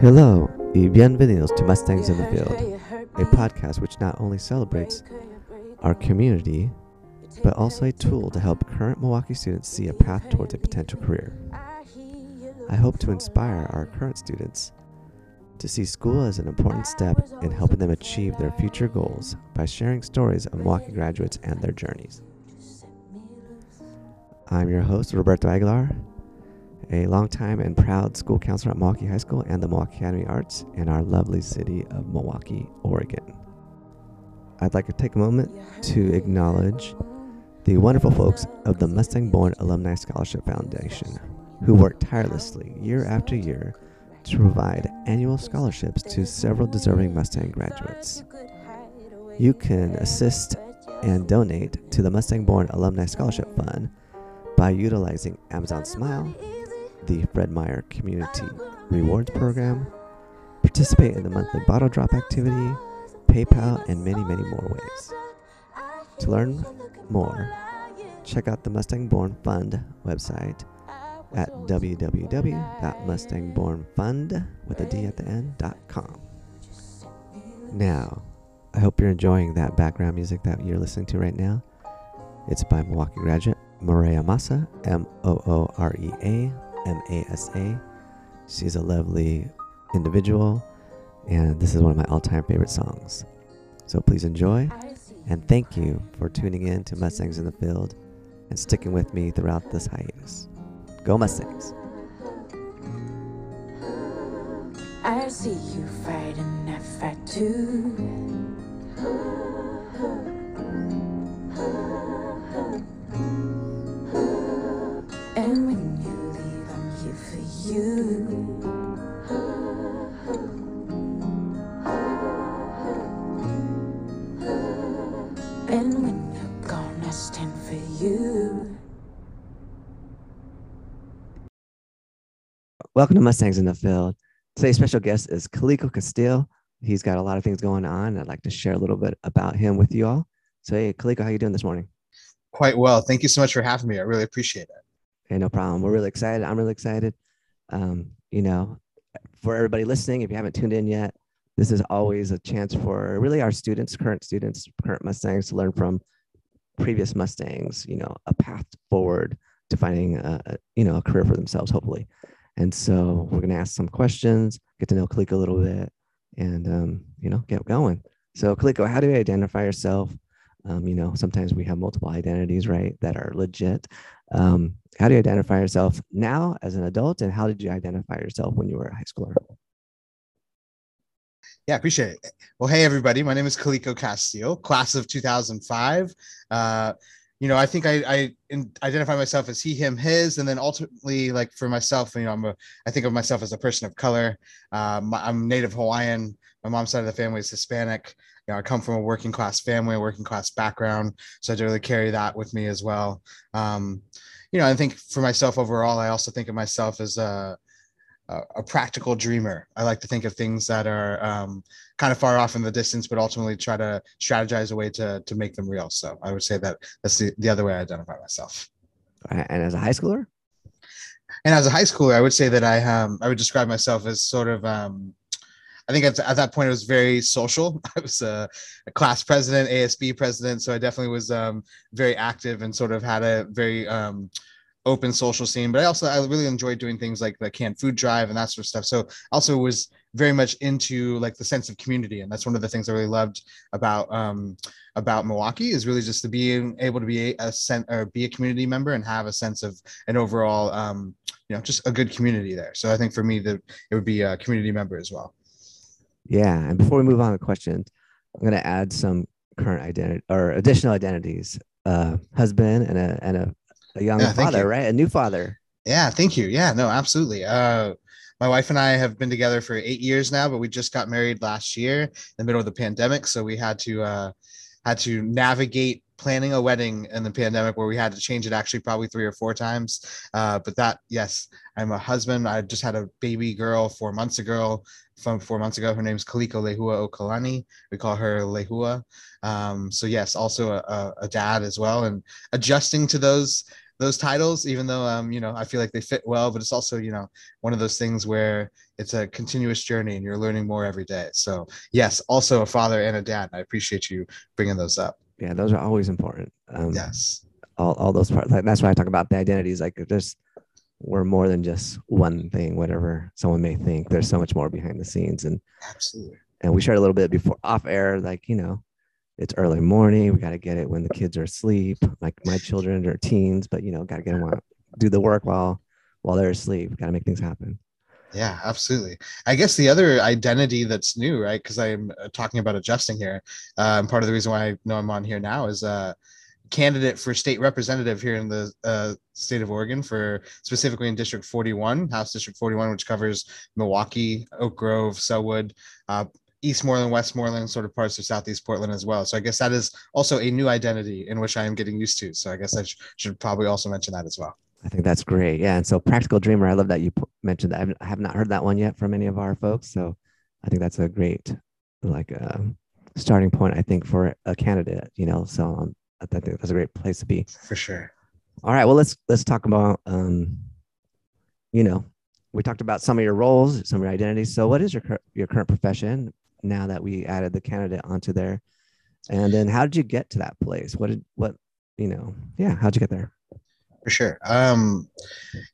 Hello y bienvenidos to Mustangs in the Field, a podcast which not only celebrates our community, but also a tool to help current Milwaukie students see a path towards a potential career. I hope to inspire our current students to see school as an important step in helping them achieve their future goals by sharing stories of Milwaukie graduates and their journeys. I'm your host, Roberto Aguilar, a longtime and proud school counselor at Milwaukie High School and the Milwaukie Academy Arts in our lovely city of Milwaukie, Oregon. I'd like to take a moment to acknowledge the wonderful folks of the Mustang Born Alumni Scholarship Foundation, who work tirelessly year after year to provide annual scholarships to several deserving Mustang graduates. You can assist and donate to the Mustang Born Alumni Scholarship Fund by utilizing Amazon Smile, the Fred Meyer Community Rewards Program, participate in the monthly bottle drop activity, PayPal, and many, many more ways. To learn more, check out the Mustang Born Fund website at www.mustangbornfund with a D at the end.com. Now, I hope you're enjoying that background music that you're listening to right now. It's by Milwaukie graduate Moorea Masa, M O O R E A M A S A. She's a lovely individual, and this is one of my all time favorite songs. So please enjoy, and thank you for tuning in to Mustangs in the Field and sticking with me throughout this hiatus. Go Mustangs! I see you fighting that fight too. You. And when you're gone, I stand for you. Welcome to Mustangs in the Field. Today's special guest is Kaliko Castillo. He's got a lot of things going on. I'd like to share a little bit about him with you all. So, hey, Kaliko, how you doing this morning? Quite well. Thank you so much for having me. I really appreciate it. Hey, no problem. We're really excited. I'm really excited. Um, you know, for everybody listening, if you haven't tuned in yet, this is always a chance for really our students, current students, current Mustangs to learn from previous Mustangs, you know, a path forward to finding a, you know, a career for themselves, hopefully. And so we're going to ask some questions, get to know Kaliko a little bit, and, um, you know, get going. So, Kaliko, how do you identify yourself? Um, you know, sometimes we have multiple identities, right, that are legit. Um, how do you identify yourself now as an adult, and how did you identify yourself when you were a high schooler? Yeah, appreciate it. Well, hey, everybody. My name is Kaliko Castillo, class of 2005. Uh, you know, I think I, I identify myself as he, him, his, and then ultimately, like for myself, you know, I'm a, I think of myself as a person of color. Um, I'm Native Hawaiian. My mom's side of the family is Hispanic. You know, I come from a working class family, a working class background, so I really carry that with me as well. Um, you know, I think for myself overall, I also think of myself as a a, a practical dreamer. I like to think of things that are um, kind of far off in the distance, but ultimately try to strategize a way to to make them real. So I would say that that's the, the other way I identify myself. And as a high schooler, And as a high schooler, I would say that I um, I would describe myself as sort of um, I think at, at that point it was very social. I was a, a class president, ASB president, so I definitely was um, very active and sort of had a very um, open social scene. But I also I really enjoyed doing things like the canned food drive and that sort of stuff. So also was very much into like the sense of community, and that's one of the things I really loved about um, about Milwaukie is really just to be able to be a, a sen- or be a community member and have a sense of an overall um, you know just a good community there. So I think for me that it would be a community member as well. Yeah. And before we move on to questions, I'm going to add some current identity or additional identities: uh, husband and a and a, a young Yeah, father, you. right? A new father. Yeah, thank you. Yeah, no, absolutely. Uh, my wife and I have been together for eight years now, but we just got married last year in the middle of the pandemic, so we had to uh, had to navigate planning a wedding in the pandemic where we had to change it actually probably three or four times. Uh, but that, yes, I'm a husband. I just had a baby girl four months ago. From four months ago, her name's Kaliko Lehua Okalani. We call her Lehua. Um, so yes, also a, a, a dad as well, and adjusting to those those titles, even though um, you know, I feel like they fit well, but it's also, you know, one of those things where it's a continuous journey and you're learning more every day. So yes, also a father and a dad. I appreciate you bringing those up. Yeah, those are always important. Um, Yes. all, all those parts. Like, that's why I talk about the identities. Like there's we're more than just one thing, whatever someone may think. There's so much more behind the scenes. And Absolutely. and we shared a little bit before off air, like, you know, it's early morning. We got to get it when the kids are asleep. Like my children are teens, but you know, got to get them while, do the work while while they're asleep. Got to make things happen. Yeah, absolutely. I guess the other identity that's new, right? Because I'm uh, talking about adjusting here. Um, part of the reason why I know I'm on here now is uh, candidate for state representative here in the uh, state of Oregon for specifically in District 41, House District 41, which covers Milwaukie, Oak Grove, Sellwood, uh, Eastmoreland, Westmoreland, sort of parts of Southeast Portland as well. So I guess that is also a new identity in which I am getting used to. So I guess I sh- should probably also mention that as well. I think that's great. Yeah. And so practical dreamer, I love that you p- mentioned that. I haven't- I have not heard that one yet from any of our folks. So I think that's a great, like, uh, starting point, I think, for a candidate, you know, so um, I think that's a great place to be. For sure. All right. Well, let's, let's talk about, um, you know, we talked about some of your roles, some of your identities. So what is your, your current profession now that we added the candidate onto there? And then how did you get to that place? What did, what, you know, yeah, how'd you get there? for sure um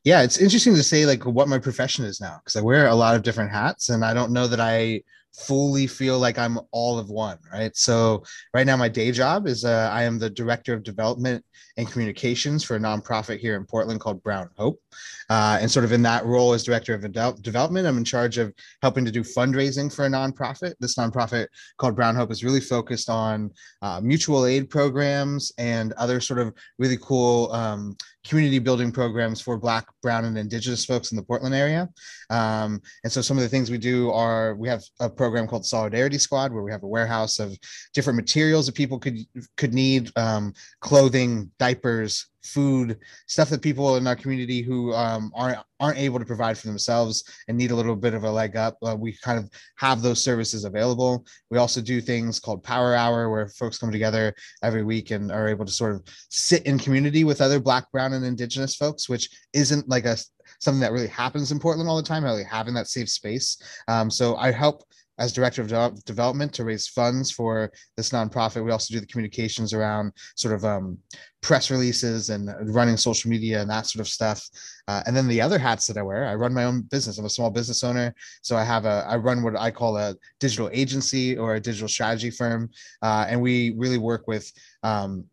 yeah it's interesting to say like what my profession is now because i wear a lot of different hats and i don't know that i fully feel like i'm all of one right? So right now my day job is uh, i am the director of development and communications for a nonprofit here in portland called brown hope. Uh, and sort of in that role as director of development i'm in charge of helping to do fundraising for a nonprofit. This nonprofit called brown hope is really focused on uh, mutual aid programs and other sort of really cool um, community building programs for Black, Brown, and Indigenous folks in the Portland area. Um, and so some of the things we do are we have a program called Solidarity Squad, where we have a warehouse of different materials that people could could need, um, clothing, diapers, food, stuff that people in our community who um, aren't aren't able to provide for themselves and need a little bit of a leg up. Uh, we kind of have those services available. We also do things called Power Hour, where folks come together every week and are able to sort of sit in community with other Black, Brown, and Indigenous folks, which isn't like a something that really happens in Portland all the time. Really having that safe space. Um, so I help as director of de- development to raise funds for this nonprofit. We also do the communications around sort of um, press releases and running social media and that sort of stuff. Uh, and then the other hats that I wear, I run my own business. I'm a small business owner, so I have a I run what I call a digital agency or a digital strategy firm, uh, and we really work with. Um,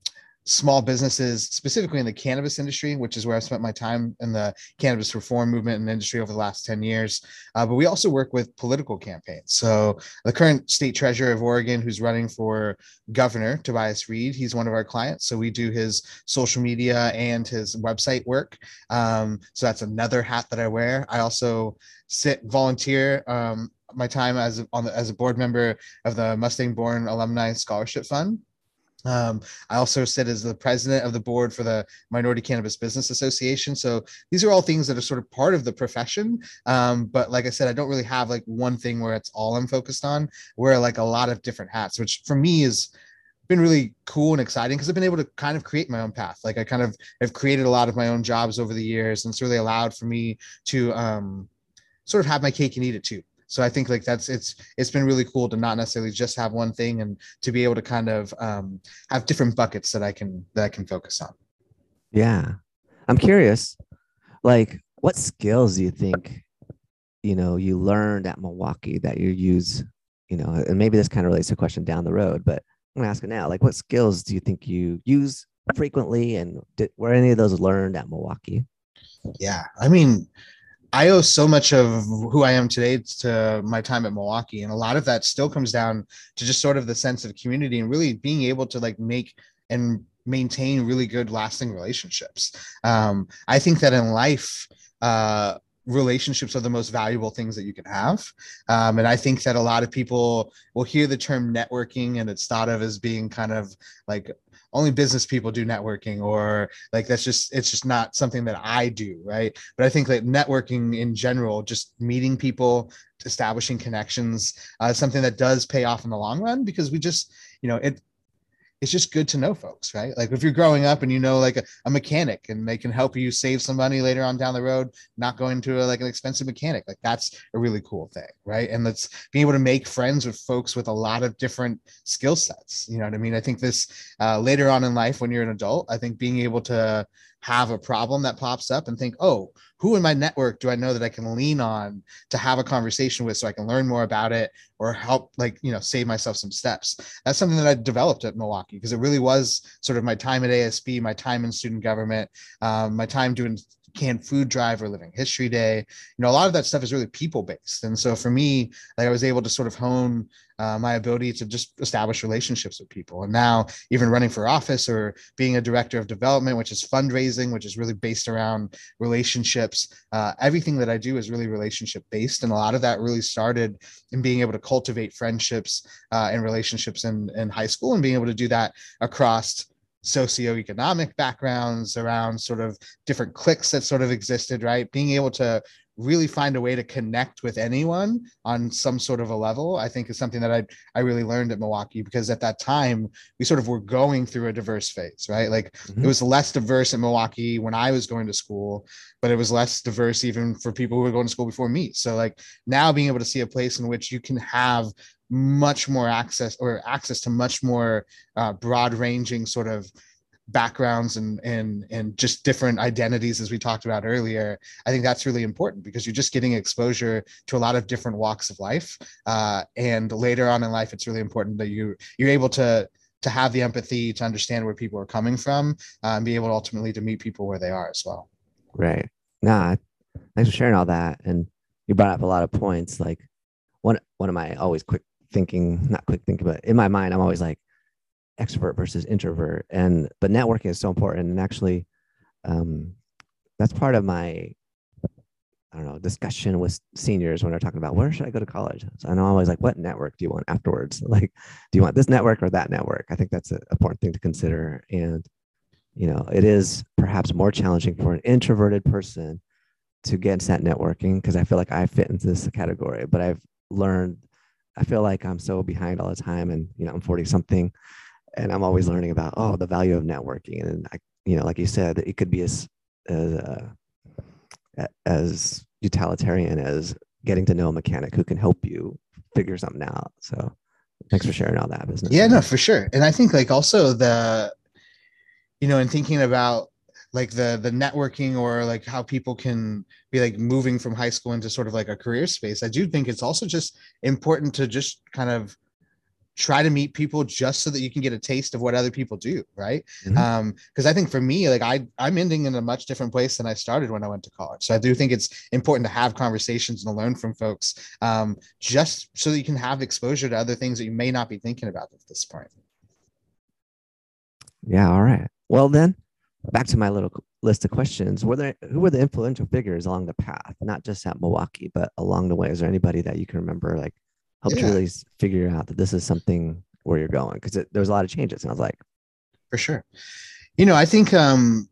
small businesses specifically in the cannabis industry which is where I've spent my time in the cannabis reform movement and industry over the last 10 years. Uh, but we also work with political campaigns. So the current state treasurer of oregon who's running for governor Tobias Read he's one of our clients. So we do his social media and his website work. Um, so that's another hat that i wear. I also sit volunteer um, my time as on the, as a board member of the mustang born alumni scholarship fund um, I also sit as the president of the board for the Minority Cannabis Business Association. So these are all things that are sort of part of the profession. Um, but like I said, I don't really have like one thing where it's all I'm focused on. Wear like a lot of different hats, which for me is been really cool and exciting because I've been able to kind of create my own path. Like I kind of have created a lot of my own jobs over the years, and it's really allowed for me to um, sort of have my cake and eat it too so i think like that's it's it's been really cool to not necessarily just have one thing and to be able to kind of um, have different buckets that i can that i can focus on Yeah. I'm curious, like, what skills do you think, you know, you learned at Milwaukie that you use, you know, and maybe this kind of relates to a question down the road, but I'm gonna ask it now. Like, what skills do you think you use frequently and did, were any of those learned at Milwaukie? yeah i mean I owe so much of who I am today to my time at Milwaukie. And a lot of that still comes down to just sort of the sense of community and really being able to like make and maintain really good lasting relationships. Um, I think that in life, uh, relationships are the most valuable things that you can have. Um, and I think that a lot of people will hear the term networking and it's thought of as being kind of like only business people do networking or like that's just it's just not something that i do right? But i think that networking in general just meeting people establishing connections uh, something that does pay off in the long run because we just you know it it's just good to know folks, right? Like if you're growing up and you know like a, a, mechanic and they can help you save some money later on down the road, not going to a, like an expensive mechanic, like that's a really cool thing, right? And that's being able to make friends with folks with a lot of different skill sets. You know what I mean? I think this uh, later on in life when you're an adult, I think being able to have a problem that pops up and think, oh, who in my network do I know that I can lean on to have a conversation with so I can learn more about it or help, like, you know, save myself some steps? That's something that I developed at Milwaukie because it really was sort of my time at ASB, my time in student government, um, my time doing canned food drive or living history day. You know a lot of that stuff is really people based and so for me like i was able to sort of hone uh, my ability to just establish relationships with people. And now even running for office or being a director of development which is fundraising which is really based around relationships uh, everything that i do is really relationship based and a lot of that really started in being able to cultivate friendships uh, and relationships in, in high school and being able to do that across socioeconomic backgrounds, around sort of different cliques that sort of existed, right? Being able to really find a way to connect with anyone on some sort of a level, I think is something that I I really learned at Milwaukie because at that time we sort of were going through a diverse phase, right? Like mm-hmm. it was less diverse in Milwaukie when I was going to school, but it was less diverse even for people who were going to school before me. So like now being able to see a place in which you can have much more access or access to much more uh, broad ranging sort of backgrounds and and and just different identities as we talked about earlier i think that's really important because you're just getting exposure to a lot of different walks of life. Uh, and later on in life it's really important that you you're able to to have the empathy to understand where people are coming from uh, and be able ultimately to meet people where they are as well. Right. Nah thanks for sharing all that. And you brought up a lot of points. Like one one of my always quick thinking, not quick thinking, but in my mind, I'm always like extrovert versus introvert. And but networking is so important. And actually, um, that's part of my I don't know discussion with seniors when they're talking about where should I go to college. So I'm always like, what network do you want afterwards? Like, do you want this network or that network? I think that's an important thing to consider. And you know, it is perhaps more challenging for an introverted person to get into that networking because I feel like I fit into this category. But I've learned I feel like I'm so behind all the time, and you know, I'm 40 something, and I'm always learning about oh the value of networking, and I, you know, like you said, it could be as as uh, as utilitarian as getting to know a mechanic who can help you figure something out. So, thanks for sharing all that business. Yeah, no, for sure, and I think like also the, you know, in thinking about like the the networking or like how people can be like moving from high school into sort of like a career space i do think it's also just important to just kind of try to meet people just so that you can get a taste of what other people do right? Mm-hmm. um because i think for me like i i'm ending in a much different place than i started when i went to college. So i do think it's important to have conversations and to learn from folks um just so that you can have exposure to other things that you may not be thinking about at this point. Yeah all right. Well then back to my little list of questions. Were there who were the influential figures along the path? Not just at milwaukie but along the way. Is there anybody that you can remember like helped yeah. you really figure out that this is something where you're going because there was a lot of changes and i was like for sure you know i think um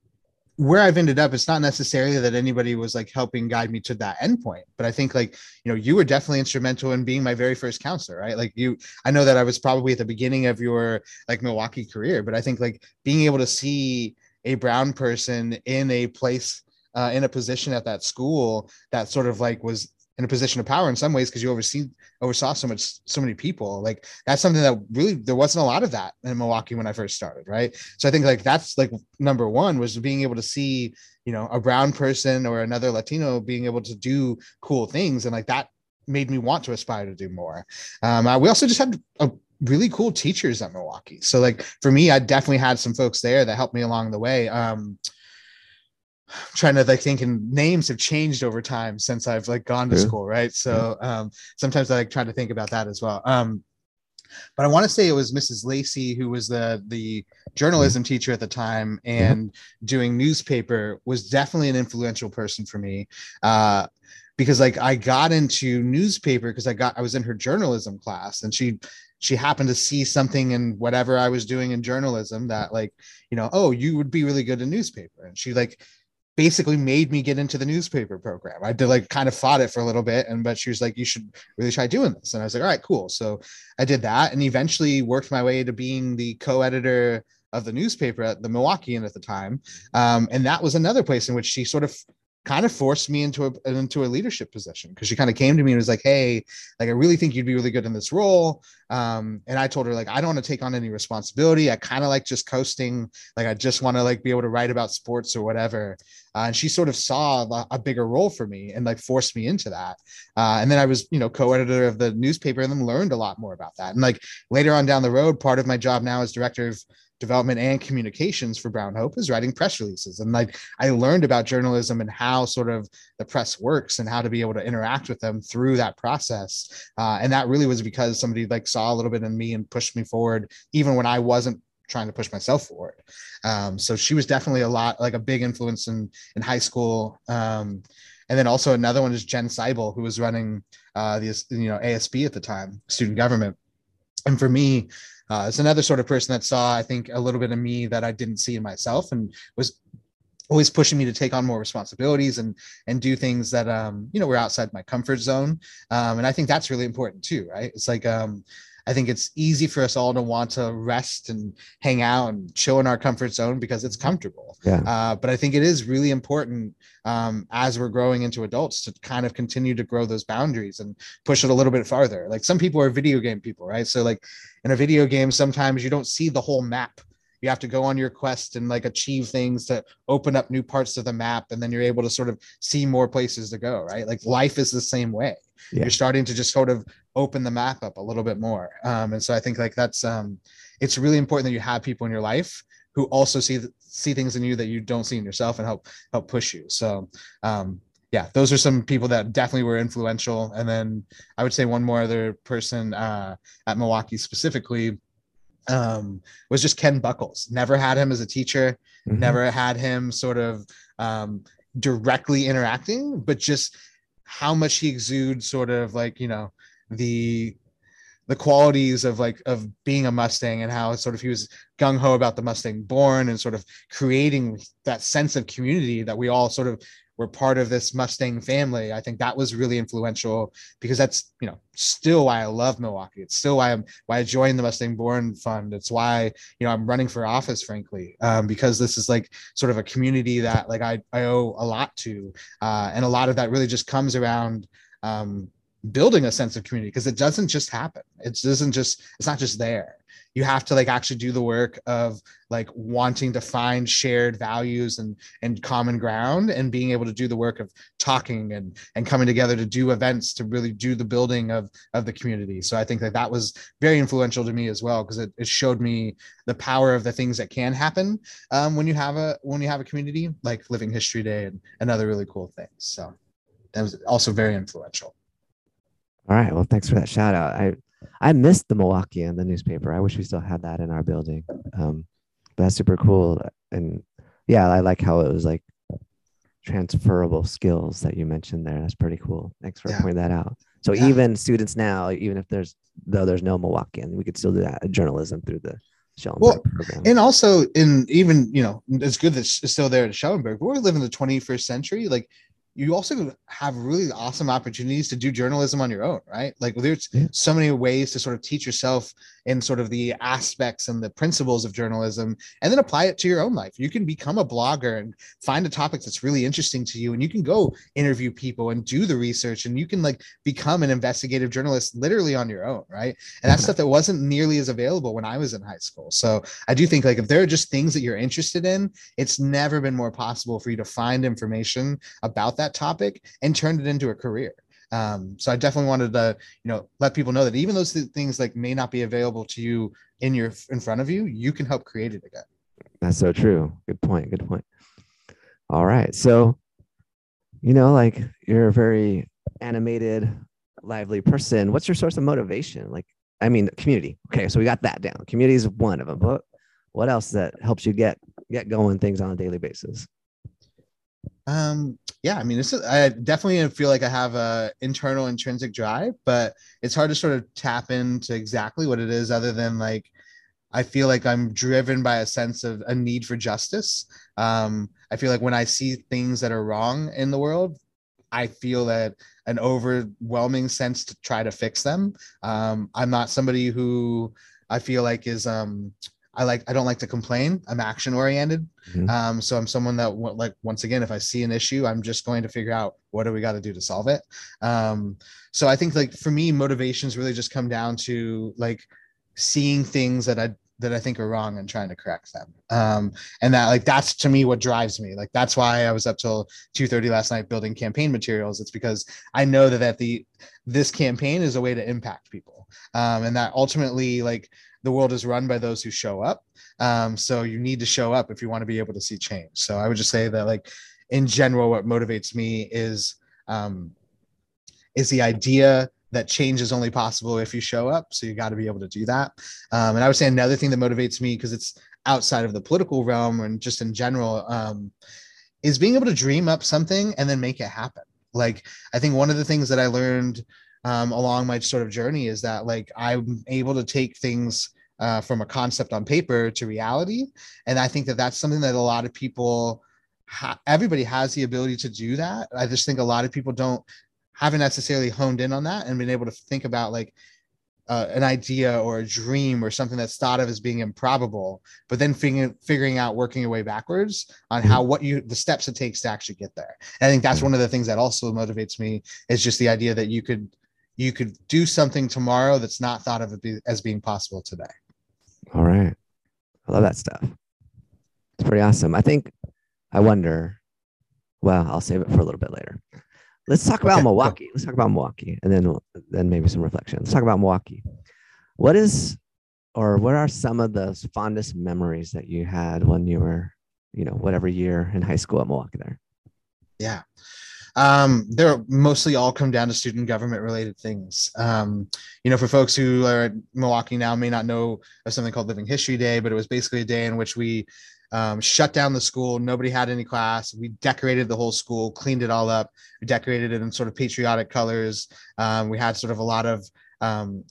where I've ended up, it's not necessarily that anybody was like helping guide me to that endpoint, but I think like, you know, you were definitely instrumental in being my very first counselor, right? Like you, I know that I was probably at the beginning of your like Milwaukie career, but I think like being able to see a brown person in a place uh, in a position at that school that sort of like was in a position of power in some ways because you oversee oversaw so much so many people like that's something that really there wasn't a lot of that in milwaukie when i first started right so i think like that's like number one was being able to see you know a brown person or another latino being able to do cool things and like that made me want to aspire to do more um, uh, we also just had a really cool teachers at Milwaukie. So like for me, I definitely had some folks there that helped me along the way. Um, trying to like think and names have changed over time since I've like gone to yeah. school, right? So um, sometimes I like try to think about that as well. Um, but I want to say it was Mrs. Lacey who was the the journalism teacher at the time and doing newspaper was definitely an influential person for me. Uh, because like I got into newspaper because I got I was in her journalism class and she she happened to see something in whatever I was doing in journalism that like, you know, oh, you would be really good in newspaper. And she like basically made me get into the newspaper program. I did like kind of fought it for a little bit, and but she was like, "You should really try doing this." And I was like, "All right, cool." So I did that, and eventually worked my way to being the co-editor of the newspaper at the Milwaukeean at the time, um, and that was another place in which she sort of kind of forced me into a into a leadership position because she kind of came to me and was like, "Hey, like I really think you'd be really good in this role." Um, and I told her like, "I don't want to take on any responsibility. I kind of like just coasting. Like I just want to like be able to write about sports or whatever." Uh, and she sort of saw a bigger role for me and like forced me into that. Uh, and then I was, you know, co-editor of the newspaper and then learned a lot more about that. And like later on down the road, part of my job now as director of development and communications for Brown Hope is writing press releases. And like I learned about journalism and how sort of the press works and how to be able to interact with them through that process. Uh, and that really was because somebody like saw a little bit in me and pushed me forward, even when I wasn't trying to push myself forward. Um, so she was definitely a lot like a big influence in in high school. Um, and then also another one is Jen Seibel, who was running uh, the you know ASB at the time, student government. And for me, uh, it's another sort of person that saw, I think, a little bit of me that I didn't see in myself, and was always pushing me to take on more responsibilities and and do things that um you know were outside my comfort zone. Um and i think that's really important too right? It's like um I think it's easy for us all to want to rest and hang out and chill in our comfort zone because it's comfortable. Yeah. Uh, but I think it is really important um, as we're growing into adults to kind of continue to grow those boundaries and push it a little bit farther. Like some people are video game people, right? So like in a video game, sometimes you don't see the whole map you have to go on your quest and like achieve things to open up new parts of the map and then you're able to sort of see more places to go right like life is the same way yeah. you're starting to just sort of open the map up a little bit more um, and so i think like that's um it's really important that you have people in your life who also see see things in you that you don't see in yourself and help help push you so um yeah those are some people that definitely were influential and then i would say one more other person uh at milwaukie specifically um, was just Ken Buckles. Never had him as a teacher, mm-hmm. never had him sort of um, directly interacting, but just how much he exudes sort of like, you know, the the qualities of like of being a Mustang and how sort of he was gung ho about the Mustang born and sort of creating that sense of community that we all sort of were part of this Mustang family. I think that was really influential because that's you know still why I love Milwaukie. It's still why I'm why I joined the Mustang Born Fund. It's why you know I'm running for office, frankly, um, because this is like sort of a community that like I I owe a lot to, uh, and a lot of that really just comes around. Um, building a sense of community because it doesn't just happen it doesn't just it's not just there you have to like actually do the work of like wanting to find shared values and and common ground and being able to do the work of talking and and coming together to do events to really do the building of of the community. So i think that that was very influential to me as well because it, it showed me the power of the things that can happen um, when you have a when you have a community like living history day and, and other really cool things. So that was also very influential. All right. Well thanks for that shout out i I missed the Milwaukeean the newspaper. I wish we still had that in our building. Um, but that's super cool. And yeah, I like how it was like transferable skills that you mentioned there. That's pretty cool. Thanks for yeah. pointing that out. So yeah. even students now, even if there's though there's no Milwaukeean, we could still do that journalism through the Schellenberg well, program. And also in even, you know, it's good that it's still there at Schellenberg, but we live in the 21st century. Like you also have really awesome opportunities to do journalism on your own, right? Like there's yeah. so many ways to sort of teach yourself in sort of the aspects and the principles of journalism and then apply it to your own life. You can become a blogger and find a topic that's really interesting to you and you can go interview people and do the research and you can like become an investigative journalist literally on your own, right? And that's stuff that wasn't nearly as available when I was in high school. So I do think like if there are just things that you're interested in, it's never been more possible for you to find information about that that topic and turned it into a career. Um, so I definitely wanted to, you know, let people know that even those things like may not be available to you in your in front of you, you can help create it again. That's so true. Good point. Good point. All right. So, you know, like you're a very animated, lively person. What's your source of motivation? Like, I mean, community. Okay, so we got that down. Community is one of them. But what else that helps you get get going things on a daily basis? Um, yeah, I mean, this is, I definitely feel like I have a internal intrinsic drive, but it's hard to sort of tap into exactly what it is other than like, I feel like I'm driven by a sense of a need for justice. Um, I feel like when I see things that are wrong in the world, I feel that an overwhelming sense to try to fix them. Um, I'm not somebody who I feel like is um, I like I don't like to complain. I'm action oriented. Mm-hmm. Um, so I'm someone that like once again, if I see an issue, I'm just going to figure out what do we got to do to solve it. Um, so I think like for me, motivations really just come down to like seeing things that I that I think are wrong and trying to correct them. Um, and that like that's to me what drives me. Like that's why I was up till 2:30 last night building campaign materials. It's because I know that that the this campaign is a way to impact people. Um, and that ultimately like the world is run by those who show up. Um, so you need to show up if you want to be able to see change. So I would just say that like in general, what motivates me is um, is the idea that change is only possible if you show up. So you got to be able to do that. Um, and I would say another thing that motivates me because it's outside of the political realm and just in general um, is being able to dream up something and then make it happen. Like I think one of the things that I learned um, along my sort of journey is that like I'm able to take things uh, from a concept on paper to reality, and I think that that's something that a lot of people, ha- everybody has the ability to do that. I just think a lot of people don't haven't necessarily honed in on that and been able to think about like uh, an idea or a dream or something that's thought of as being improbable, but then figuring figuring out working your way backwards on how what you the steps it takes to actually get there. And I think that's one of the things that also motivates me is just the idea that you could you could do something tomorrow that's not thought of as being possible today. All right. I love that stuff. It's pretty awesome. I think I wonder, well, I'll save it for a little bit later. Let's talk about okay, Milwaukie. Cool. Let's talk about Milwaukie and then then maybe some reflection. Let's talk about Milwaukie. What is or what are some of the fondest memories that you had when you were, you know, whatever year in high school at Milwaukie there? Yeah um, they're mostly all come down to student government related things. Um, you know, for folks who are at Milwaukie now may not know of something called Living History Day, but it was basically a day in which we um, shut down the school. Nobody had any class. We decorated the whole school, cleaned it all up, we decorated it in sort of patriotic colors. Um, we had sort of a lot of um,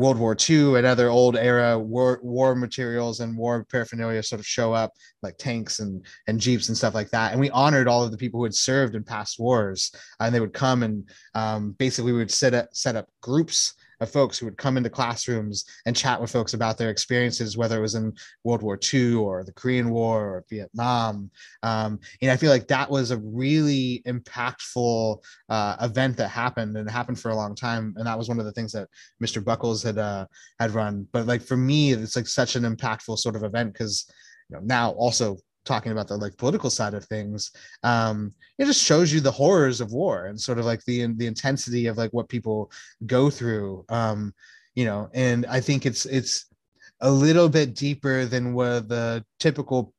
World War II and other old era war, war materials and war paraphernalia sort of show up, like tanks and and jeeps and stuff like that. And we honored all of the people who had served in past wars, and they would come and um, basically we would set up set up groups of folks who would come into classrooms and chat with folks about their experiences, whether it was in World War II or the Korean War or Vietnam. Um, and I feel like that was a really impactful uh, event that happened and it happened for a long time. And that was one of the things that Mr. Buckles had uh, had run. But like for me, it's like such an impactful sort of event because you know, now also talking about the like political side of things um it just shows you the horrors of war and sort of like the the intensity of like what people go through um you know and i think it's it's a little bit deeper than what the typical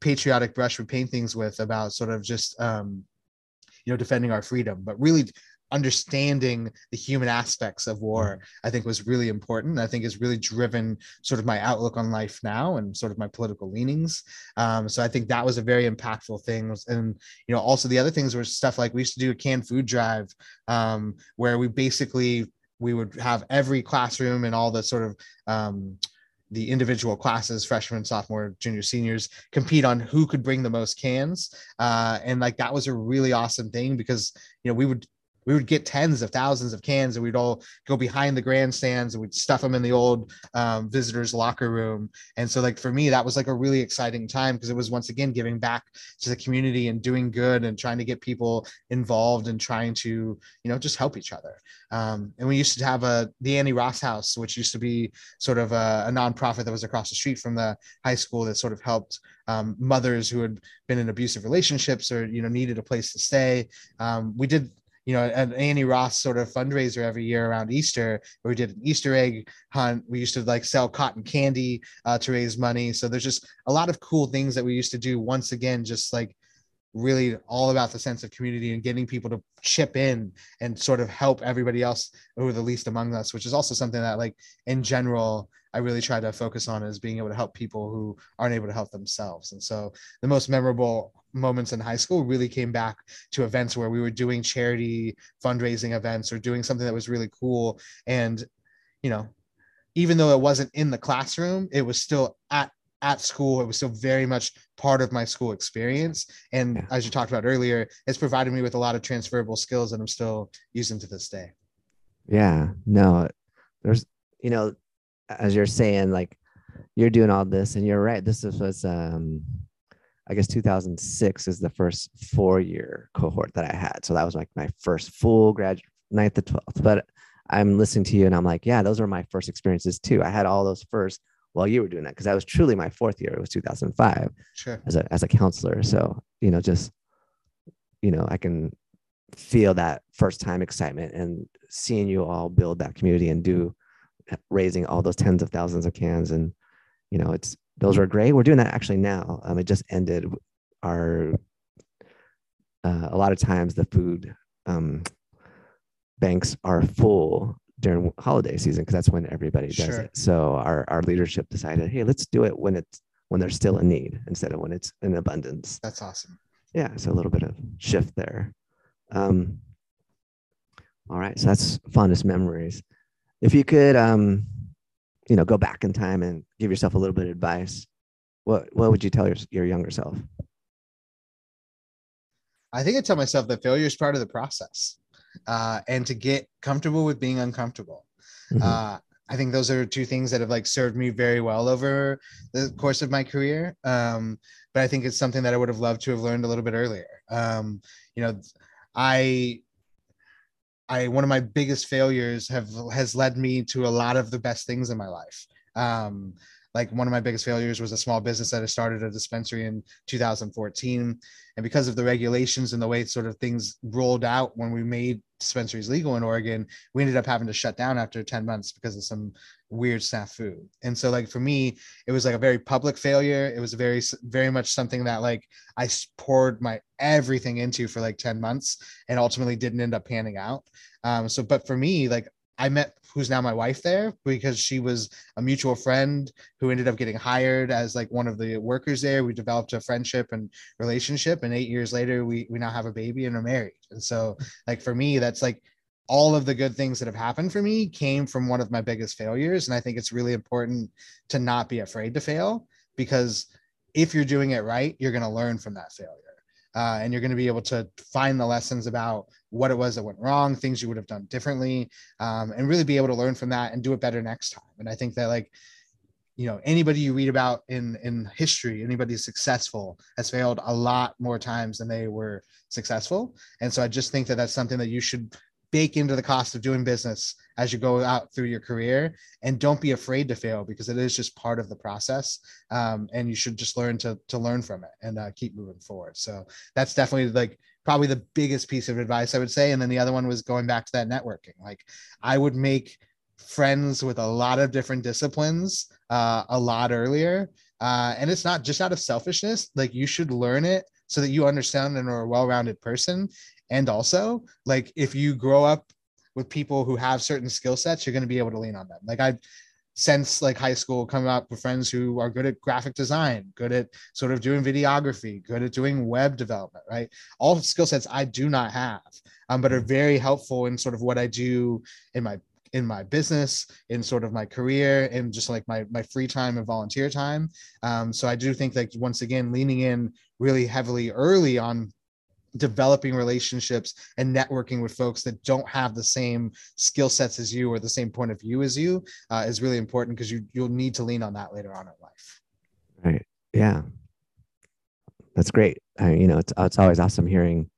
patriotic brush would paint things with about sort of just um you know defending our freedom but really understanding the human aspects of war mm-hmm. i think was really important. I think has really driven sort of my outlook on life now and sort of my political leanings. Um, so i think that was a very impactful thing. And you know also the other things were stuff like we used to do a canned food drive um, where we basically we would have every classroom and all the sort of um, the individual classes freshman sophomore junior seniors compete on who could bring the most cans. Uh, and like that was a really awesome thing because you know we would we would get tens of thousands of cans and we'd all go behind the grandstands and we'd stuff them in the old um, visitors locker room. And so like for me that was like a really exciting time because it was once again giving back to the community and doing good and trying to get people involved and trying to you know just help each other. Um, and we used to have a the annie ross house which used to be sort of a, a nonprofit that was across the street from the high school that sort of helped um, mothers who had been in abusive relationships or you know needed a place to stay. Um, we did you know, an Annie Ross sort of fundraiser every year around Easter, where we did an Easter egg hunt. We used to like sell cotton candy uh, to raise money. So there's just a lot of cool things that we used to do. Once again, just like really all about the sense of community and getting people to chip in and sort of help everybody else who are the least among us, which is also something that like in general I really try to focus on is being able to help people who aren't able to help themselves. And so the most memorable moments in high school really came back to events where we were doing charity fundraising events or doing something that was really cool and you know even though it wasn't in the classroom, it was still at at school. It was still very much part of my school experience. And Yeah. as you talked about earlier, it's provided me with a lot of transferable skills that I'm still using to this day. Yeah, no, there's, you know, as you're saying, like you're doing all this, and you're right. This is, was, um, I guess 2006 is the first four year cohort that I had. So that was like my first full grad ninth to 12th. But I'm listening to you and I'm like, yeah, those were my first experiences too. I had all those first while you were doing that because that was truly my fourth year. It was 2005 Sure. as a as a counselor. So you know, just you know, I can feel that first time excitement and seeing you all build that community and do raising all those tens of thousands of cans and you know, it's those were great. We're doing that actually now. Um, it just ended. Our uh, a lot of times the food um, banks are full during holiday season because that's when everybody does Sure. it. So our our leadership decided, hey, let's do it when it's when there's still a need instead of when it's in abundance. That's awesome. Yeah, so a little bit of shift there. Um, all right, so that's fondest memories. If you could, um, you know, go back in time and give yourself a little bit of advice, what what would you tell your your younger self? I think I tell myself that failure is part of the process uh, and to get comfortable with being uncomfortable. Mhm. Uh, I think those are two things that have like served me very well over the course of my career. Um, but I think it's something that I would have loved to have learned a little bit earlier. Um, you know, I, I one of my biggest failures have has led me to a lot of the best things in my life. Um, like one of my biggest failures was a small business that I started a dispensary in 2014, and because of the regulations and the way sort of things rolled out when we made dispensaries legal in Oregon, we ended up having to shut down after 10 months because of some weird snafu. And so like for me, it was like a very public failure. It was very, very much something that like I poured my everything into for like 10 months and ultimately didn't end up panning out. Um, so, but for me, like I met who's now my wife there because she was a mutual friend who ended up getting hired as like one of the workers there. We developed a friendship and relationship, and eight years later, we we now have a baby and are married. And so, like for me, that's like all of the good things that have happened for me came from one of my biggest failures. And I think it's really important to not be afraid to fail because if you're doing it right, you're going to learn from that failure. Uh, and you're going to be able to find the lessons about what it was that went wrong, things you would have done differently, um, and really be able to learn from that and do it better next time. And I think that like, you know, anybody you read about in in history, anybody successful has failed a lot more times than they were successful. And so I just think that that's something that you should bake into the cost of doing business as you go out through your career and don't be afraid to fail because it is just part of the process um, and you should just learn to to learn from it and uh, keep moving forward so that's definitely like probably the biggest piece of advice i would say. And then the other one was going back to that networking. Like i would make friends with a lot of different disciplines uh, a lot earlier. Uh, and it's not just out of selfishness. Like you should learn it so that you understand and are a well-rounded person. And also like if you grow up with people who have certain skill sets you're going to be able to lean on them. Like i since like high school coming up with friends who are good at graphic design good at sort of doing videography good at doing web development right? All skill sets i do not have um, but are very helpful in sort of what i do in my in my business in sort of my career and just like my my free time and volunteer time. Um, so i do think like once again leaning in really heavily early on developing relationships and networking with folks that don't have the same skill sets as you or the same point of view as you uh, is really important because you you'll need to lean on that later on in life Right. Yeah. That's great. I, you know, it's it's always awesome hearing.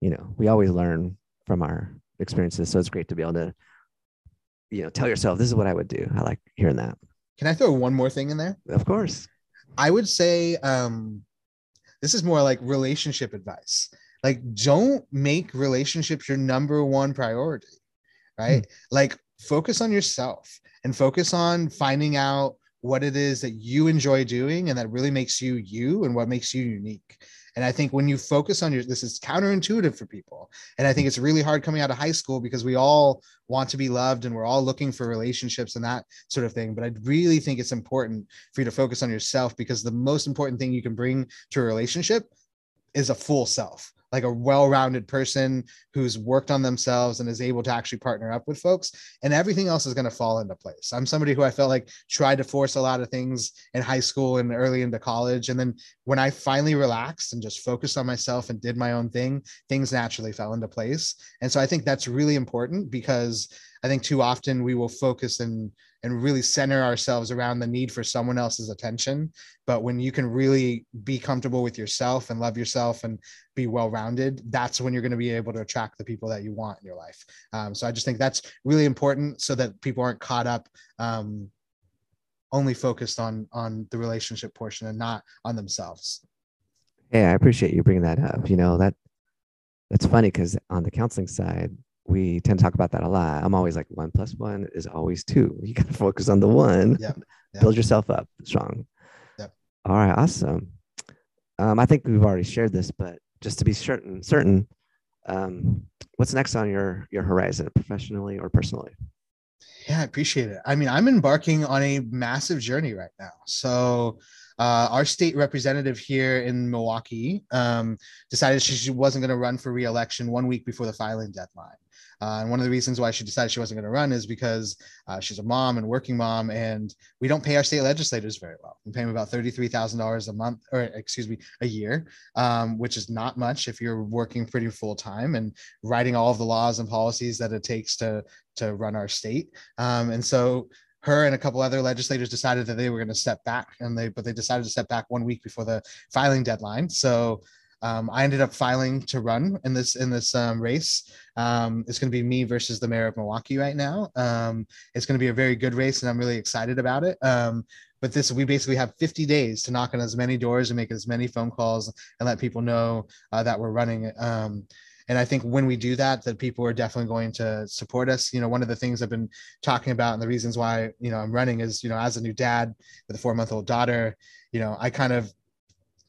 You know, we always learn from our experiences, so it's great to be able to, you know, tell yourself this is what I would do. I like hearing that. can i throw one more thing in there Of course. I would say um this is more like relationship advice. Like don't make relationships your number one priority, right? Hmm. Like focus on yourself and focus on finding out what it is that you enjoy doing and that really makes you you and what makes you unique. And I think when you focus on your this is counterintuitive for people. And I think it's really hard coming out of high school because we all want to be loved and we're all looking for relationships and that sort of thing. But I really think it's important for you to focus on yourself because the most important thing you can bring to a relationship is a full self like a well-rounded person who's worked on themselves and is able to actually partner up with folks. And everything else is going to fall into place. I'm somebody who i felt like tried to force a lot of things in high school and early into college. And then when i finally relaxed and just focused on myself and did my own thing things naturally fell into place. And so i think that's really important because i think too often we will focus and and really center ourselves around the need for someone else's attention. But when you can really be comfortable with yourself and love yourself and be well rounded, that's when you're going to be able to attract the people that you want in your life. Um, so I just think that's really important so that people aren't caught up. Um, only focused on on the relationship portion and not on themselves yeah i appreciate you bringing that up you know that that's funny because on the counseling side we tend to talk about that a lot. I'm always like one plus one is always two. You got to focus on the one. Yep. Build yourself up strong. Yep. All right, awesome. Um, I think we've already shared this, but just to be certain, certain, um, what's next on your your horizon, professionally or personally? Yeah, I appreciate it. I mean, I'm embarking on a massive journey right now. So uh, our state representative here in Milwaukie um, decided she wasn't going to run for reelection one week before the filing deadline. Uh, and one of the reasons why she decided she wasn't going to run is because uh, she's a mom and working mom, and we don't pay our state legislators very well. We pay them about thirty-three thousand dollars a month, or excuse me, a year, um, which is not much if you're working pretty full time and writing all of the laws and policies that it takes to to run our state. Um, and so her and a couple other legislators decided that they were going to step back and they but they decided to step back one week before the filing deadline so um, I ended up filing to run in this in this um, race. Um, it's going to be me versus the mayor of Milwaukie right now. Um, it's going to be a very good race, and I'm really excited about it. Um, but this, we basically have 50 days to knock on as many doors and make as many phone calls and let people know uh, that we're running. Um, and I think when we do that, that people are definitely going to support us. You know, one of the things I've been talking about and the reasons why you know I'm running is you know as a new dad with a four month old daughter, you know I kind of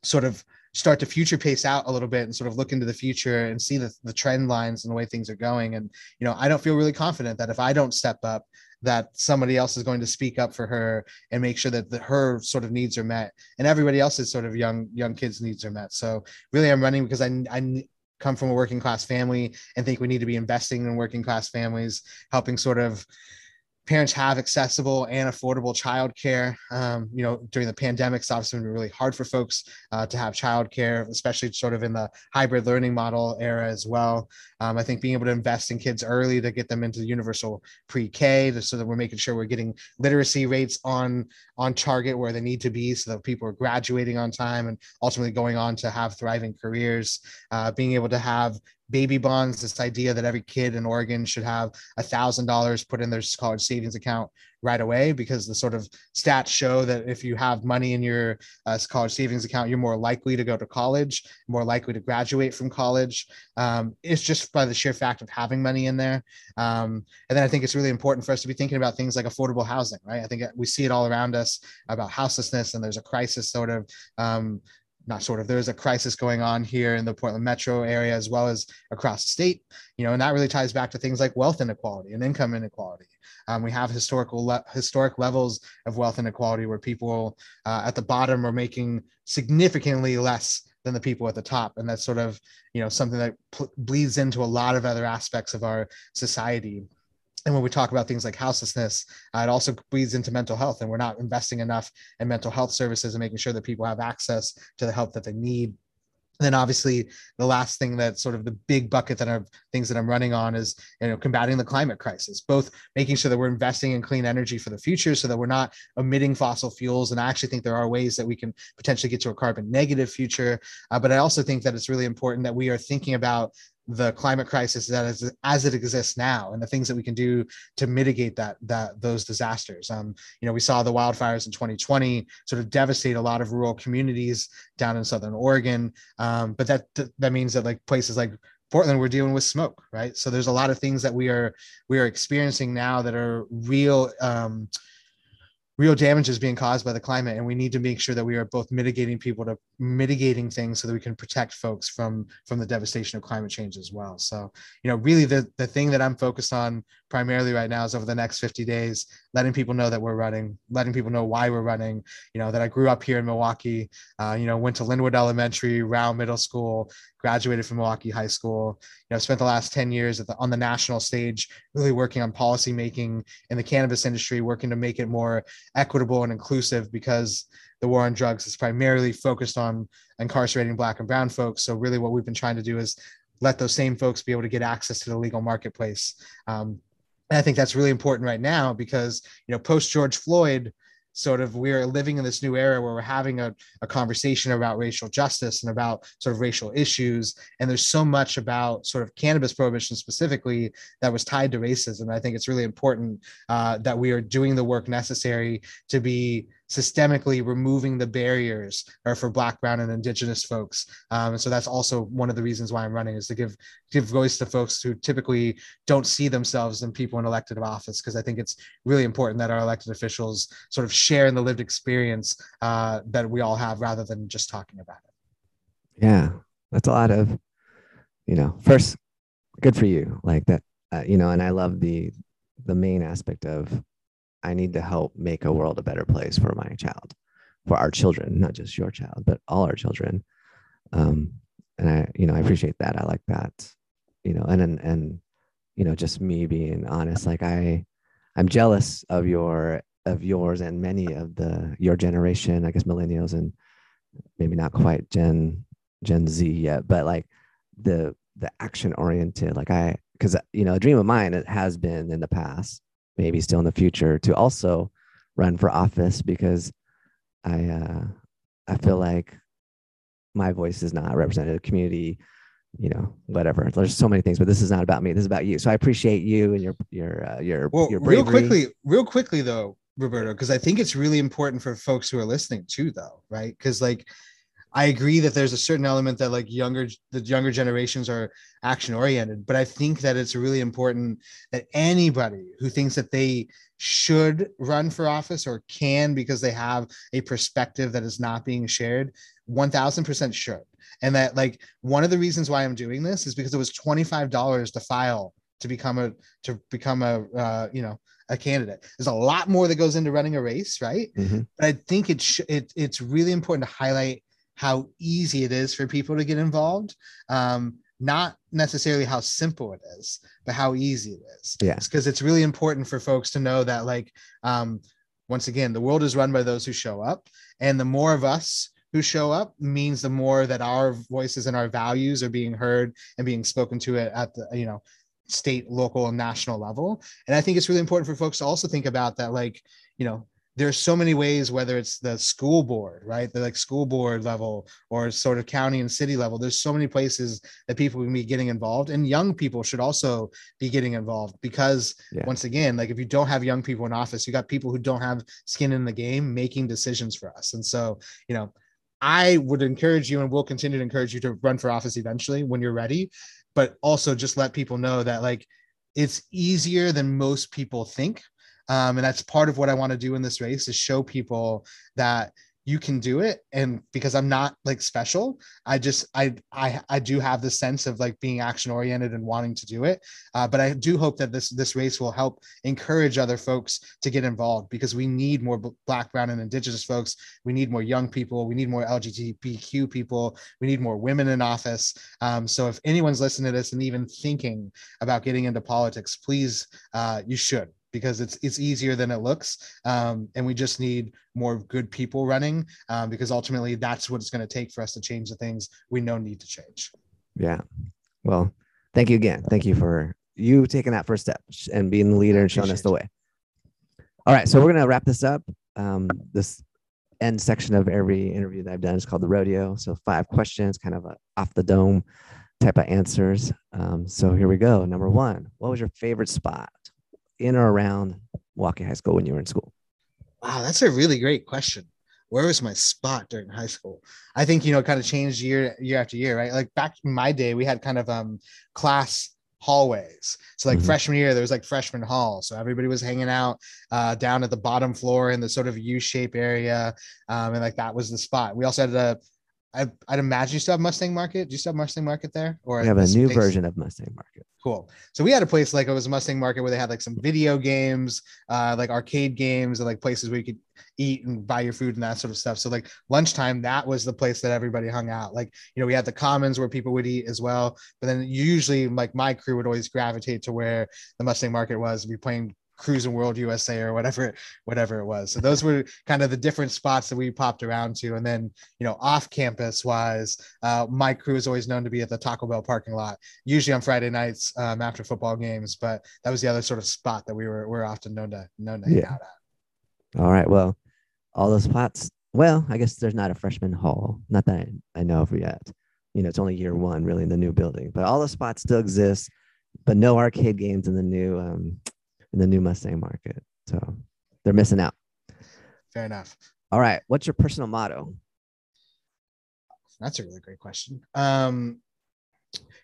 sort of start to future pace out a little bit and sort of look into the future and see the, the trend lines and the way things are going. And you know i don't feel really confident that if i don't step up that somebody else is going to speak up for her and make sure that the, her sort of needs are met and everybody else's sort of young young kids needs are met. So really i'm running because i, I come from a working class family and think we need to be investing in working class families helping sort of parents have accessible and affordable childcare. Um, you know, during the pandemic, it's obviously been really hard for folks uh, to have childcare, especially sort of in the hybrid learning model era as well. Um, I think being able to invest in kids early to get them into the universal pre-K, so that we're making sure we're getting literacy rates on on target where they need to be, so that people are graduating on time and ultimately going on to have thriving careers. Uh, being able to have baby bonds, this idea that every kid in Oregon should have a thousand dollars put in their college savings account right away, because the sort of stats show that if you have money in your uh, college savings account, you're more likely to go to college, more likely to graduate from college. Um, it's just by the sheer fact of having money in there. Um, and then I think it's really important for us to be thinking about things like affordable housing, right? I think we see it all around us about houselessness, and there's a crisis sort of um, not sort of there's a crisis going on here in the portland metro area as well as across the state you know and that really ties back to things like wealth inequality and income inequality. Um, we have historical le- historic levels of wealth inequality where people uh, at the bottom are making significantly less than the people at the top. And that's sort of you know something that pl- bleeds into a lot of other aspects of our society and when we talk about things like houselessness, uh, it also bleeds into mental health, and we're not investing enough in mental health services and making sure that people have access to the help that they need. And then obviously the last thing that sort of the big bucket that are things that I'm running on is you know combating the climate crisis, both making sure that we're investing in clean energy for the future so that we're not emitting fossil fuels. And I actually think there are ways that we can potentially get to a carbon negative future. Uh, but I also think that it's really important that we are thinking about the climate crisis that is as it exists now and the things that we can do to mitigate that that those disasters. Um, you know we saw the wildfires in 2020 sort of devastate a lot of rural communities down in southern oregon. Um, but that that means that like places like portland we're dealing with smoke right? So there's a lot of things that we are we are experiencing now that are real um, real damage is being caused by the climate and we need to make sure that we are both mitigating people to mitigating things so that we can protect folks from from the devastation of climate change as well. So you know really the the thing that i'm focused on primarily right now is over the next 50 days, letting people know that we're running, letting people know why we're running. You know that I grew up here in Milwaukie. Uh, you know, went to Linwood Elementary, Rowe Middle School, graduated from Milwaukie High School. You know, spent the last 10 years the, on the national stage, really working on policy making in the cannabis industry, working to make it more equitable and inclusive because the war on drugs is primarily focused on incarcerating black and brown folks. So really what we've been trying to do is let those same folks be able to get access to the legal marketplace. Um, and I think that's really important right now because, you know, post George Floyd, sort of we're living in this new era where we're having a, a conversation about racial justice and about sort of racial issues. And there's so much about sort of cannabis prohibition specifically that was tied to racism. I think it's really important uh, that we are doing the work necessary to be systemically removing the barriers or for black brown and indigenous folks. Um, and so that's also one of the reasons why i'm running is to give give voice to folks who typically don't see themselves in people in elected office because i think it's really important that our elected officials sort of share in the lived experience uh, that we all have rather than just talking about it. Yeah that's a lot of you know first good for you like that uh, you know and i love the the main aspect of I need to help make a world a better place for my child, for our children, not just your child, but all our children. Um, and I, you know, I appreciate that. I like that, you know, and, and, and, you know, just me being honest, like I, I'm jealous of your, of yours and many of the, your generation, I guess millennials and maybe not quite Gen, Gen Z yet, but like the, the action oriented, like I, cause you know, a dream of mine, it has been in the past maybe still in the future to also run for office because I uh, I feel like my voice is not represented in the community, you know, whatever. There's so many things, but this is not about me. This is about you. So I appreciate you and your your uh, your well, your real quickly, real quickly though, Roberto, because I think it's really important for folks who are listening too, though, right? Because like I agree that there's a certain element that like younger the younger generations are action oriented, but I think that it's really important that anybody who thinks that they should run for office or can because they have a perspective that is not being shared, 1000% should. And that like one of the reasons why I'm doing this is because it was $25 to file to become a to become a uh, you know a candidate. There's a lot more that goes into running a race, right? Mm-hmm. But I think it's sh- it it's really important to highlight how easy it is for people to get involved. Um, not necessarily how simple it is, but how easy it is. Yeah. Because it's really important for folks to know that, like, um, once again, the world is run by those who show up. And the more of us who show up means the more that our voices and our values are being heard and being spoken to it at the, you know, state, local, and national level. And I think it's really important for folks to also think about that, like, you know, there's so many ways whether it's the school board right the like school board level or sort of county and city level there's so many places that people can be getting involved and young people should also be getting involved because yeah. once again like if you don't have young people in office you got people who don't have skin in the game making decisions for us and so you know i would encourage you and will continue to encourage you to run for office eventually when you're ready but also just let people know that like it's easier than most people think um, and that's part of what I want to do in this race is show people that you can do it. And because i'm not like special i just i i, I do have this sense of like being action oriented and wanting to do it. Uh, but i do hope that this this race will help encourage other folks to get involved because we need more black brown and indigenous folks. We need more young people. We need more lgbtq people. We need more women in office. Um, so if anyone's listening to this and even thinking about getting into politics please uh, you should because it's it's easier than it looks um, and we just need more good people running um, because ultimately that's what it's going to take for us to change the things we know need to change. Yeah. Well thank you again. Thank you for you taking that first step and being the leader and showing us the way. All right so we're going to wrap this up. Um, this end section of every interview that i've done is called the rodeo. So five questions kind of a off the dome type of answers. Um, so here we go. Number one what was your favorite spot in or around Milwaukie High School when you were in school? Wow, that's a really great question. Where was my spot during high school? I think you know, kind of changed year year after year, right? Like back in my day, we had kind of um class hallways. So like mm-hmm. freshman year, there was like freshman hall. So everybody was hanging out uh, down at the bottom floor in the sort of U-shape area, um, and like that was the spot. We also had a I, I'd imagine you still have Mustang Market. Do you still have Mustang Market there? Or We have a new place- version of Mustang Market. Cool. So we had a place like it was a Mustang Market where they had like some video games, uh, like arcade games, and like places where you could eat and buy your food and that sort of stuff. So like lunchtime, that was the place that everybody hung out. Like you know, we had the commons where people would eat as well. But then usually, like my crew would always gravitate to where the Mustang Market was. And be playing Cruising World USA or whatever, whatever it was. So those were kind of the different spots that we popped around to. And then you know, off campus wise, uh, my crew is always known to be at the Taco Bell parking lot usually on Friday nights um, after football games. But that was the other sort of spot that we were we're often known to known to hang Yeah. out at. All right. Well, all those spots. Well, I guess there's not a freshman hall. Not that I, I know of yet. You know, it's only year one really in the new building, but all the spots still exist, but no arcade games in the new um in the new Mustang market. So they're missing out. Fair enough. All right. What's your personal motto? That's a really great question. Um,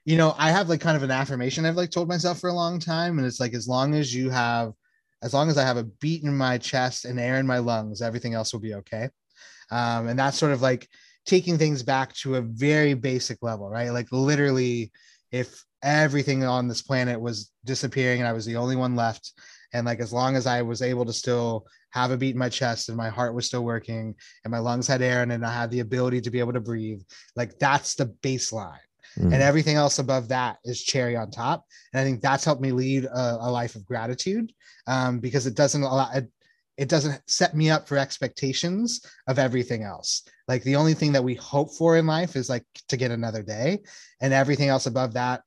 you know, I have like kind of an affirmation I've like told myself for a long time, and it's like as long as you have, as long as I have a beat in my chest and air in my lungs, everything else will be okay. Um, and that's sort of like taking things back to a very basic level, right? Like literally, if everything on this planet was disappearing and I was the only one left, and like as long as I was able to still have a beat in my chest and my heart was still working and my lungs had air it and I had the ability to be able to breathe, like that's the baseline. Mm, and everything else above that is cherry on top. And I think that's helped me lead a, a life of gratitude um, because it doesn't allow it, it doesn't set me up for expectations of everything else. Like the only thing that we hope for in life is like to get another day, and everything else above that,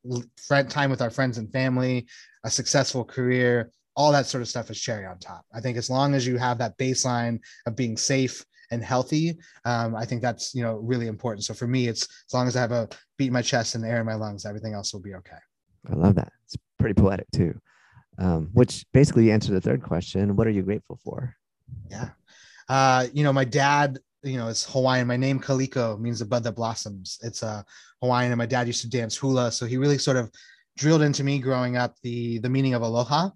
friend time with our friends and family, a successful career, all that sort of stuff is cherry on top. I think as long as you have that baseline of being safe and healthy, um, I think that's you know really important. So for me, it's as long as I have a beat in my chest and air in my lungs, everything else will be okay. I love that. It's pretty poetic too. Um, which basically answered the third question. What are you grateful for? Yeah. Uh, you know, my dad, you know, is Hawaiian. My name Kaliko means the bud that blossoms. It's uh, Hawaiian, and my dad used to dance hula, so he really sort of drilled into me growing up the the meaning of aloha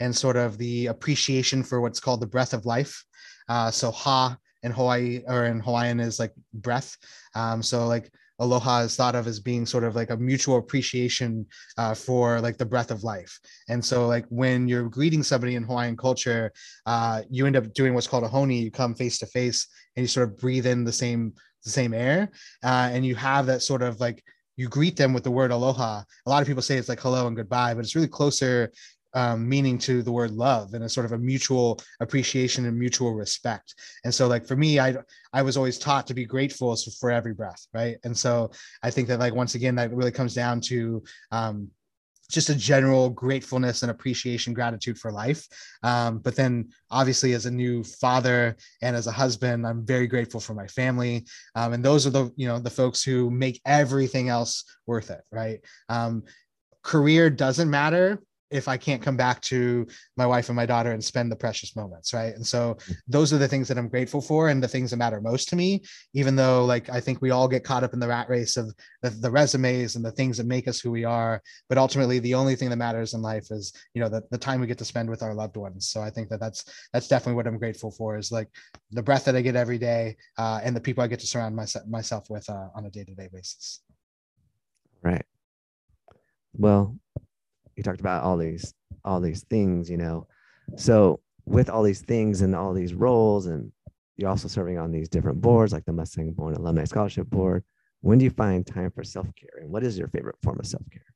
and sort of the appreciation for what's called the breath of life. Uh, so ha in Hawaii or in Hawaiian is like breath. Um, so like aloha is thought of as being sort of like a mutual appreciation uh, for like the breath of life. And so like when you're greeting somebody in Hawaiian culture, uh, you end up doing what's called a honi. You come face to face and you sort of breathe in the same the same air, uh, and you have that sort of like you greet them with the word aloha. A lot of people say it's like hello and goodbye, but it's really closer um, meaning to the word love and a sort of a mutual appreciation and mutual respect. And so, like for me, I I was always taught to be grateful for every breath, right? And so I think that like once again, that really comes down to um, just a general gratefulness and appreciation, gratitude for life. Um, but then, obviously, as a new father and as a husband, I'm very grateful for my family. Um, and those are the you know the folks who make everything else worth it, right? Um, career doesn't matter if I can't come back to my wife and my daughter and spend the precious moments, right? And so those are the things that I'm grateful for and the things that matter most to me, even though like I think we all get caught up in the rat race of the, the resumes and the things that make us who we are. But ultimately, the only thing that matters in life is, you know, the, the time we get to spend with our loved ones. So I think that that's that's definitely what I'm grateful for is like the breath that I get every day uh, and the people I get to surround myself myself with uh, on a day to day basis. Right. Well, you talked about all these all these things, you know. So with all these things and all these roles, and you're also serving on these different boards, like the Mustang Born Alumni Scholarship Board. When do you find time for self care, and what is your favorite form of self care?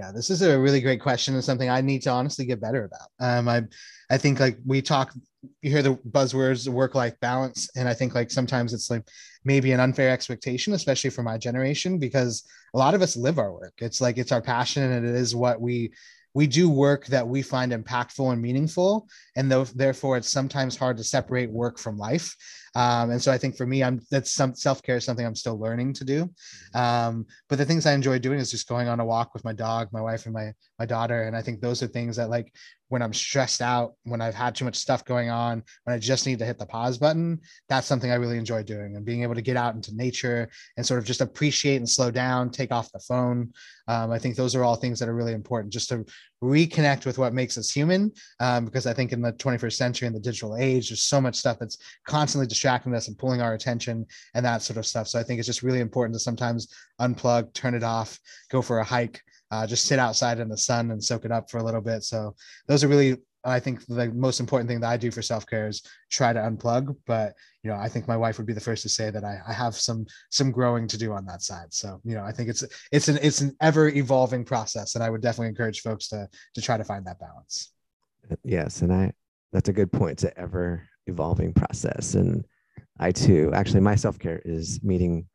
Yeah, this is a really great question and something I need to honestly get better about. Um, I, I think like we talk, you hear the buzzwords, work life balance, and I think like sometimes it's like maybe an unfair expectation, especially for my generation, because a lot of us live our work. It's like it's our passion and it is what we we do work that we find impactful and meaningful, and though therefore it's sometimes hard to separate work from life. Um, and so I think for me, I'm that's some self care is something I'm still learning to do. Um, but the things I enjoy doing is just going on a walk with my dog, my wife, and my my daughter. And I think those are things that like when I'm stressed out, when I've had too much stuff going on, when I just need to hit the pause button, that's something I really enjoy doing. And being able to get out into nature and sort of just appreciate and slow down, take off the phone. Um, I think those are all things that are really important just to reconnect with what makes us human. Um, because I think in the 21st century in the digital age, there's so much stuff that's constantly distracting us and pulling our attention and that sort of stuff. So I think it's just really important to sometimes unplug, turn it off, go for a hike, uh, just sit outside in the sun and soak it up for a little bit. So those are really I think the most important thing that I do for self care is try to unplug. But you know, I think my wife would be the first to say that I, I have some some growing to do on that side. So you know, I think it's it's an it's an ever evolving process, and I would definitely encourage folks to to try to find that balance. Yes, and I that's a good point. An ever evolving process, and I too actually my self care is meeting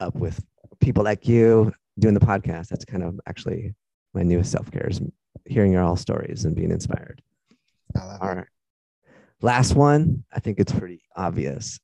up with people like you doing the podcast. That's kind of actually my newest self care is hearing your all stories and being inspired. All right. Last one. I think it's pretty obvious.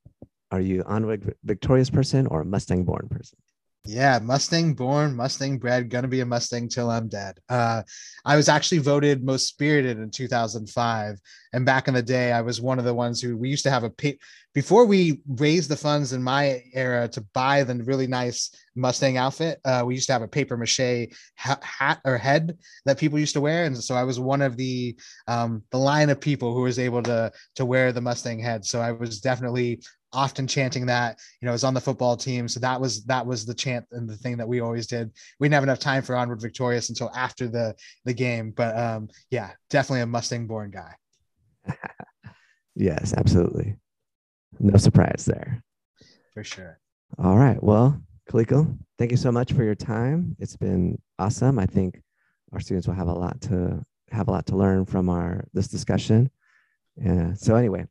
Are you Onward victorious person or a Mustang born person? Yeah, Mustang born, Mustang bred, gonna be a Mustang till I'm dead. Uh, I was actually voted most spirited in 2005, and back in the day, I was one of the ones who we used to have a pay before we raised the funds in my era to buy the really nice Mustang outfit. Uh, we used to have a paper mache ha- hat or head that people used to wear, and so I was one of the um, the line of people who was able to to wear the Mustang head. So I was definitely often chanting that you know I was on the football team. So that was that was the chant and the thing that we always did. We didn't have enough time for onward victorious until after the the game but um yeah definitely a mustang born guy. Yes absolutely. No surprise there. For sure. All right. Well kaliko thank you so much for your time. It's been awesome. I think our students will have a lot to have a lot to learn from our this discussion. Yeah. So anyway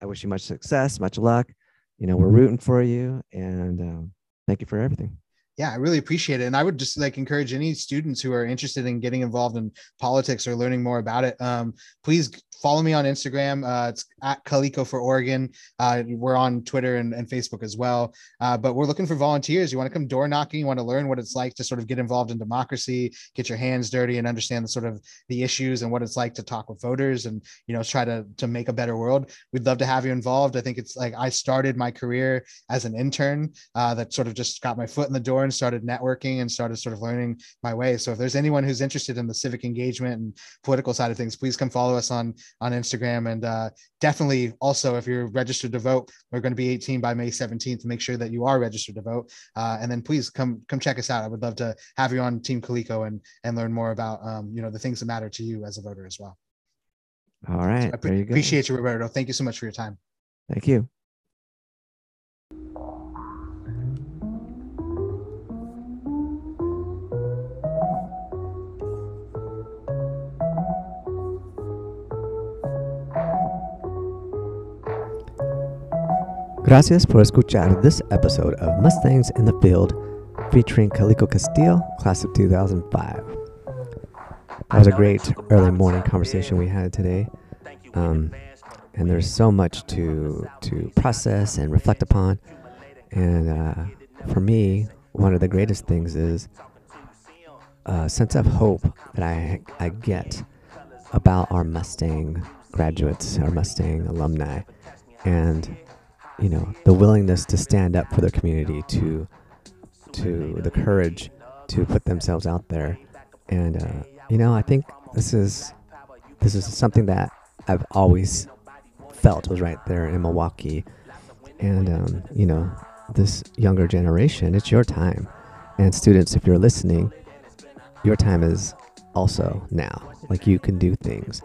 i wish you much success much luck you know, we're rooting for you and um, thank you for everything yeah, I really appreciate it. And I would just like encourage any students who are interested in getting involved in politics or learning more about it. Um, please follow me on Instagram. Uh, it's at Kaliko for Oregon. Uh, we're on Twitter and, and Facebook as well. Uh, but we're looking for volunteers. You want to come door knocking. You want to learn what it's like to sort of get involved in democracy, get your hands dirty, and understand the sort of the issues and what it's like to talk with voters and you know try to to make a better world. We'd love to have you involved. I think it's like I started my career as an intern uh, that sort of just got my foot in the door and started networking and started sort of learning my way. So if there's anyone who's interested in the civic engagement and political side of things, please come follow us on on Instagram and uh, definitely also if you're registered to vote, we're going to be 18 by May 17th. Make sure that you are registered to vote, uh, and then please come come check us out. I would love to have you on Team Kaliko and and learn more about um, you know the things that matter to you as a voter as well. All right, so I you appreciate you, Roberto. Thank you so much for your time. Thank you. Gracias por escuchar this episode of Mustangs in the Field featuring Kaliko Castillo, class of 2005. That was a great early morning conversation we had today. Um, and there's so much to to process and reflect upon. And uh, for me, one of the greatest things is a sense of hope that I I get about our Mustang graduates, our Mustang alumni, and you know the willingness to stand up for their community to to the courage to put themselves out there. And uh, you know i think this is this is something that i've always felt was right there in milwaukie. And um, you know this younger generation it's your time. And students if you're listening your time is also now. Like you can do things.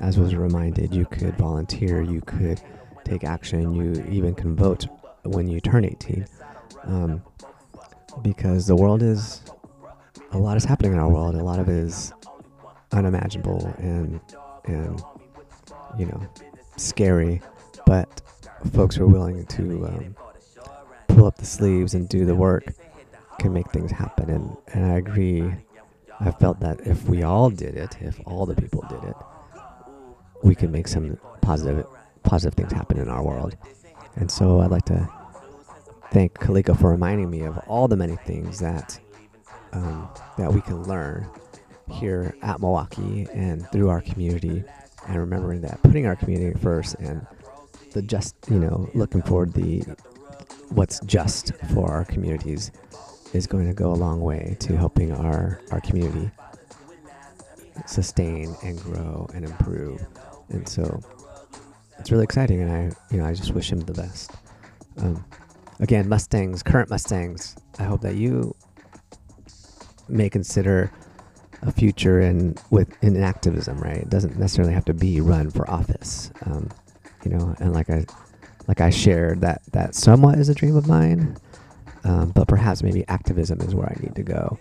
As was reminded you could volunteer you could take action. You even can vote when you turn 18. Um, because the world is, a lot is happening in our world. A lot of it is unimaginable and, and you know, scary. But folks who are willing to um, pull up the sleeves and do the work can make things happen. And, and I agree. I felt that if we all did it, if all the people did it, we could make some positive positive things happen in our world. And so I'd like to thank Kaliko for reminding me of all the many things that um, that we can learn here at Milwaukie and through our community, and remembering that putting our community first and the just you know looking for the what's just for our communities is going to go a long way to helping our our community sustain and grow and improve. And so it's really exciting, and I you know I just wish him the best. Um, again, Mustangs, current Mustangs. I hope that you may consider a future in with in activism. Right, it doesn't necessarily have to be run for office. Um, you know, and like I like I shared that that somewhat is a dream of mine, um, but perhaps maybe activism is where I need to go.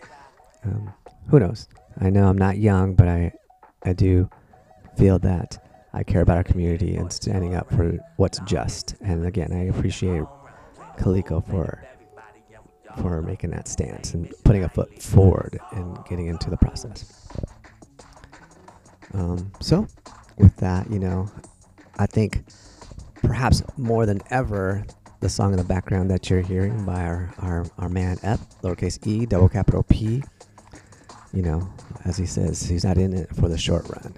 Um, who knows? I know I'm not young, but I I do feel that I care about our community and standing up for what's just. And again, I appreciate Kaliko for for making that stance and putting a foot forward and getting into the process. Um, so, with that, you know, I think perhaps more than ever, the song in the background that you're hearing by our, our, our man Ep, lowercase e, double capital P, you know, as he says, he's not in it for the short run.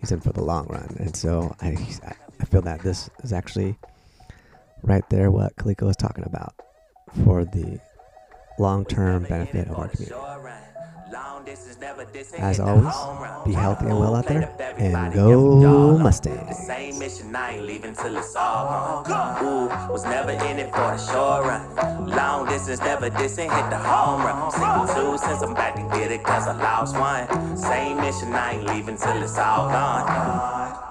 He's in for the long run. And so I, I feel that this is actually right there what Kaliko is talking about for the long term benefit of our community. As always, be healthy and well out there, and go Mustangs. Same mission, I ain't leaving till it's all gone. Ooh, was never in it for the short run. Long distance, never dissing, hit the home run. Single two since I'm back to get it, cause I lost one. Same mission, I ain't leaving till it's all gone.